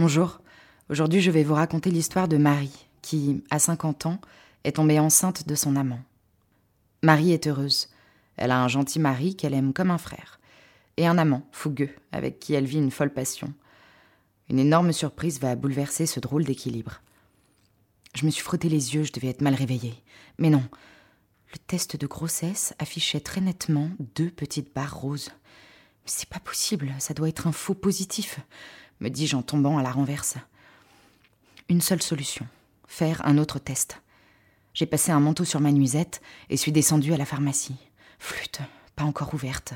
Bonjour. Aujourd'hui, je vais vous raconter l'histoire de Marie qui, à 50 ans, est tombée enceinte de son amant. Marie est heureuse. Elle a un gentil mari qu'elle aime comme un frère et un amant fougueux avec qui elle vit une folle passion. Une énorme surprise va bouleverser ce drôle d'équilibre. Je me suis frotté les yeux, je devais être mal réveillée. Mais non. Le test de grossesse affichait très nettement deux petites barres roses. Mais c'est pas possible, ça doit être un faux positif, me dis-je en tombant à la renverse. Une seule solution faire un autre test. J'ai passé un manteau sur ma nuisette et suis descendue à la pharmacie. Flûte, pas encore ouverte.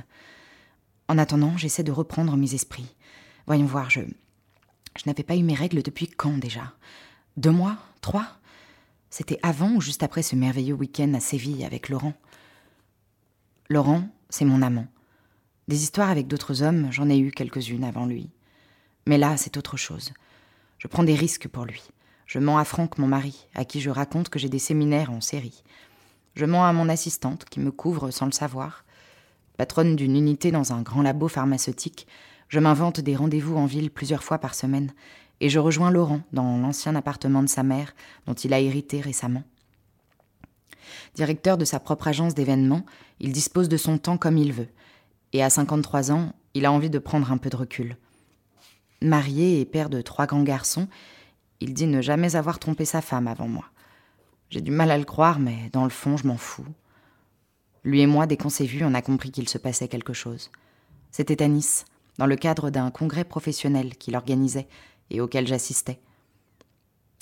En attendant, j'essaie de reprendre mes esprits. Voyons voir, je. Je n'avais pas eu mes règles depuis quand déjà? Deux mois? Trois? C'était avant ou juste après ce merveilleux week-end à Séville avec Laurent? Laurent, c'est mon amant. Des histoires avec d'autres hommes, j'en ai eu quelques-unes avant lui. Mais là, c'est autre chose. Je prends des risques pour lui. Je mens à Franck, mon mari, à qui je raconte que j'ai des séminaires en série. Je mens à mon assistante, qui me couvre sans le savoir. Patronne d'une unité dans un grand labo pharmaceutique, je m'invente des rendez-vous en ville plusieurs fois par semaine, et je rejoins Laurent dans l'ancien appartement de sa mère, dont il a hérité récemment. Directeur de sa propre agence d'événements, il dispose de son temps comme il veut, et à 53 ans, il a envie de prendre un peu de recul. Marié et père de trois grands garçons, il dit ne jamais avoir trompé sa femme avant moi. J'ai du mal à le croire, mais dans le fond, je m'en fous. Lui et moi, dès qu'on s'est vus, on a compris qu'il se passait quelque chose. C'était à Nice, dans le cadre d'un congrès professionnel qu'il organisait et auquel j'assistais.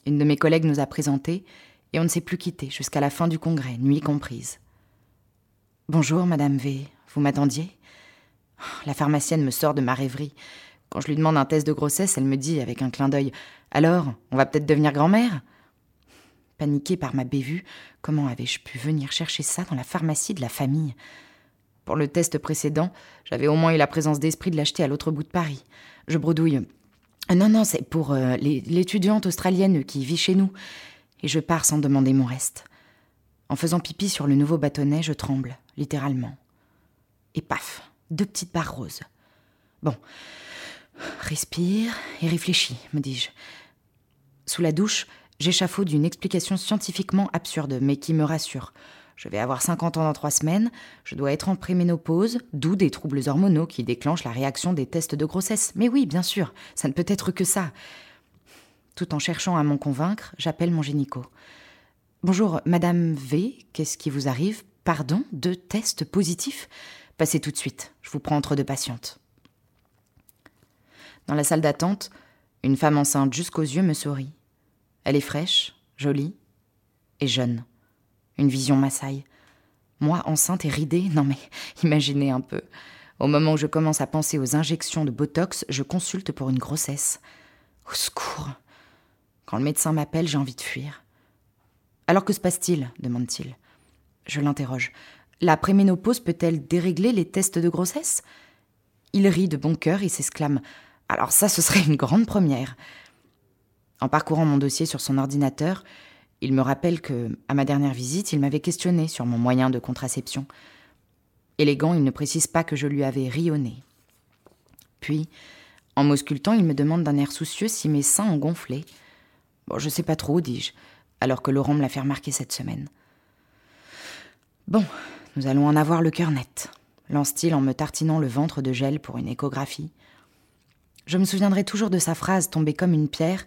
Une de mes collègues nous a présentés et on ne s'est plus quitté jusqu'à la fin du congrès, nuit comprise. Bonjour, Madame V. Vous m'attendiez? La pharmacienne me sort de ma rêverie. Quand je lui demande un test de grossesse, elle me dit avec un clin d'œil Alors, on va peut-être devenir grand-mère? Paniquée par ma bévue, comment avais-je pu venir chercher ça dans la pharmacie de la famille? Pour le test précédent, j'avais au moins eu la présence d'esprit de l'acheter à l'autre bout de Paris. Je bredouille Non, non, c'est pour euh, l'étudiante australienne qui vit chez nous. Et je pars sans demander mon reste. En faisant pipi sur le nouveau bâtonnet, je tremble, littéralement. Et paf, deux petites barres roses. Bon, respire et réfléchis, me dis-je. Sous la douche, j'échafaude d'une explication scientifiquement absurde, mais qui me rassure. Je vais avoir 50 ans dans trois semaines, je dois être en préménopause, d'où des troubles hormonaux qui déclenchent la réaction des tests de grossesse. Mais oui, bien sûr, ça ne peut être que ça. Tout en cherchant à m'en convaincre, j'appelle mon gynéco. Bonjour, Madame V, qu'est-ce qui vous arrive? Pardon, deux tests positifs? Passez tout de suite, je vous prends entre deux patientes. Dans la salle d'attente, une femme enceinte jusqu'aux yeux me sourit. Elle est fraîche, jolie et jeune. Une vision m'assaille. Moi, enceinte et ridée, non mais imaginez un peu. Au moment où je commence à penser aux injections de Botox, je consulte pour une grossesse. Au secours Quand le médecin m'appelle, j'ai envie de fuir. Alors que se passe-t-il? demande-t-il. Je l'interroge. La préménopause peut-elle dérégler les tests de grossesse? Il rit de bon cœur et s'exclame. Alors ça, ce serait une grande première. En parcourant mon dossier sur son ordinateur, il me rappelle que, à ma dernière visite, il m'avait questionné sur mon moyen de contraception. Élégant, il ne précise pas que je lui avais rionné. Puis, en m'auscultant, il me demande d'un air soucieux si mes seins ont gonflé. Bon, je sais pas trop, dis-je, alors que Laurent me l'a fait remarquer cette semaine. Bon, nous allons en avoir le cœur net, lance-t-il en me tartinant le ventre de gel pour une échographie. Je me souviendrai toujours de sa phrase tombée comme une pierre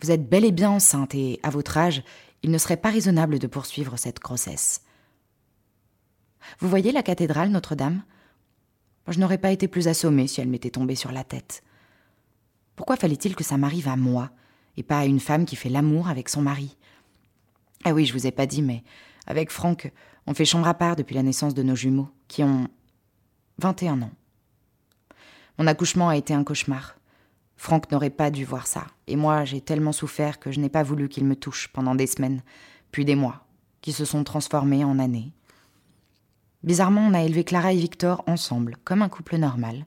vous êtes bel et bien enceinte et, à votre âge, il ne serait pas raisonnable de poursuivre cette grossesse. Vous voyez la cathédrale Notre-Dame? Je n'aurais pas été plus assommée si elle m'était tombée sur la tête. Pourquoi fallait-il que ça m'arrive à moi et pas à une femme qui fait l'amour avec son mari? Ah oui, je vous ai pas dit, mais avec Franck, on fait chambre à part depuis la naissance de nos jumeaux, qui ont 21 ans. Mon accouchement a été un cauchemar. Franck n'aurait pas dû voir ça. Et moi, j'ai tellement souffert que je n'ai pas voulu qu'il me touche pendant des semaines, puis des mois, qui se sont transformés en années. Bizarrement, on a élevé Clara et Victor ensemble, comme un couple normal.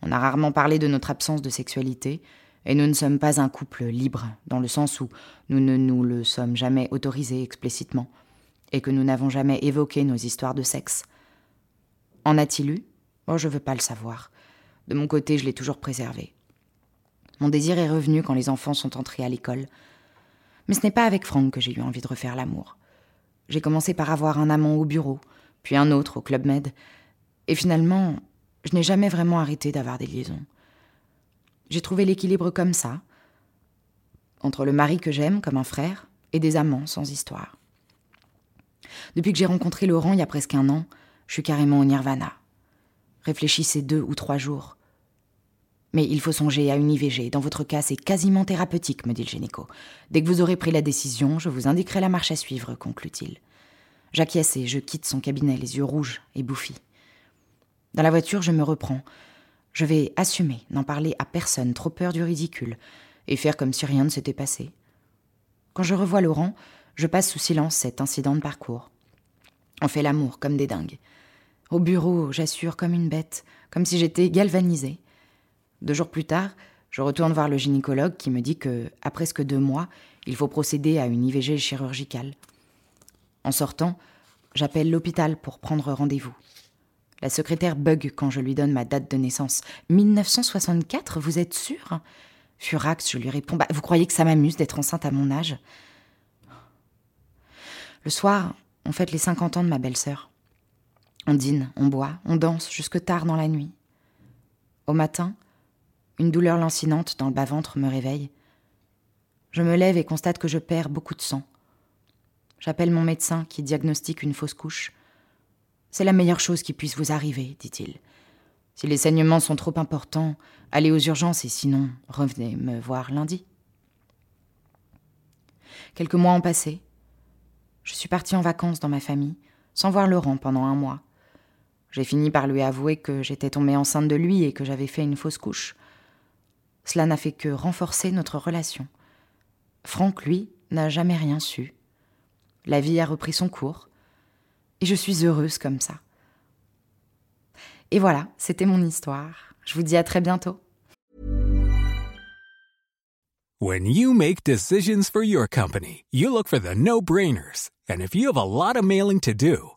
On a rarement parlé de notre absence de sexualité, et nous ne sommes pas un couple libre, dans le sens où nous ne nous le sommes jamais autorisés explicitement, et que nous n'avons jamais évoqué nos histoires de sexe. En a-t-il eu? Oh, je veux pas le savoir. De mon côté, je l'ai toujours préservé. Mon désir est revenu quand les enfants sont entrés à l'école. Mais ce n'est pas avec Franck que j'ai eu envie de refaire l'amour. J'ai commencé par avoir un amant au bureau, puis un autre au Club Med, et finalement, je n'ai jamais vraiment arrêté d'avoir des liaisons. J'ai trouvé l'équilibre comme ça, entre le mari que j'aime comme un frère et des amants sans histoire. Depuis que j'ai rencontré Laurent il y a presque un an, je suis carrément au nirvana. Réfléchissez deux ou trois jours. Mais il faut songer à une IVG. Dans votre cas, c'est quasiment thérapeutique, me dit le gynéco. Dès que vous aurez pris la décision, je vous indiquerai la marche à suivre, conclut-il. J'acquiesce et je quitte son cabinet, les yeux rouges et bouffis. Dans la voiture, je me reprends. Je vais assumer, n'en parler à personne, trop peur du ridicule, et faire comme si rien ne s'était passé. Quand je revois Laurent, je passe sous silence cet incident de parcours. On fait l'amour comme des dingues. Au bureau, j'assure comme une bête, comme si j'étais galvanisée. Deux jours plus tard, je retourne voir le gynécologue qui me dit que, à presque deux mois, il faut procéder à une IVG chirurgicale. En sortant, j'appelle l'hôpital pour prendre rendez-vous. La secrétaire bug quand je lui donne ma date de naissance. 1964, vous êtes sûr? Furax, je lui réponds bah, Vous croyez que ça m'amuse d'être enceinte à mon âge? Le soir, on fête les 50 ans de ma belle-sœur. On dîne, on boit, on danse jusque tard dans la nuit. Au matin, une douleur lancinante dans le bas-ventre me réveille. Je me lève et constate que je perds beaucoup de sang. J'appelle mon médecin qui diagnostique une fausse couche. C'est la meilleure chose qui puisse vous arriver, dit-il. Si les saignements sont trop importants, allez aux urgences et sinon, revenez me voir lundi. Quelques mois ont passé. Je suis partie en vacances dans ma famille, sans voir Laurent pendant un mois. J'ai fini par lui avouer que j'étais tombée enceinte de lui et que j'avais fait une fausse couche. Cela n'a fait que renforcer notre relation. Franck, lui, n'a jamais rien su. La vie a repris son cours. Et je suis heureuse comme ça. Et voilà, c'était mon histoire. Je vous dis à très bientôt. When you make decisions for your company, you look for the no-brainers. And if you have a lot of mailing to do,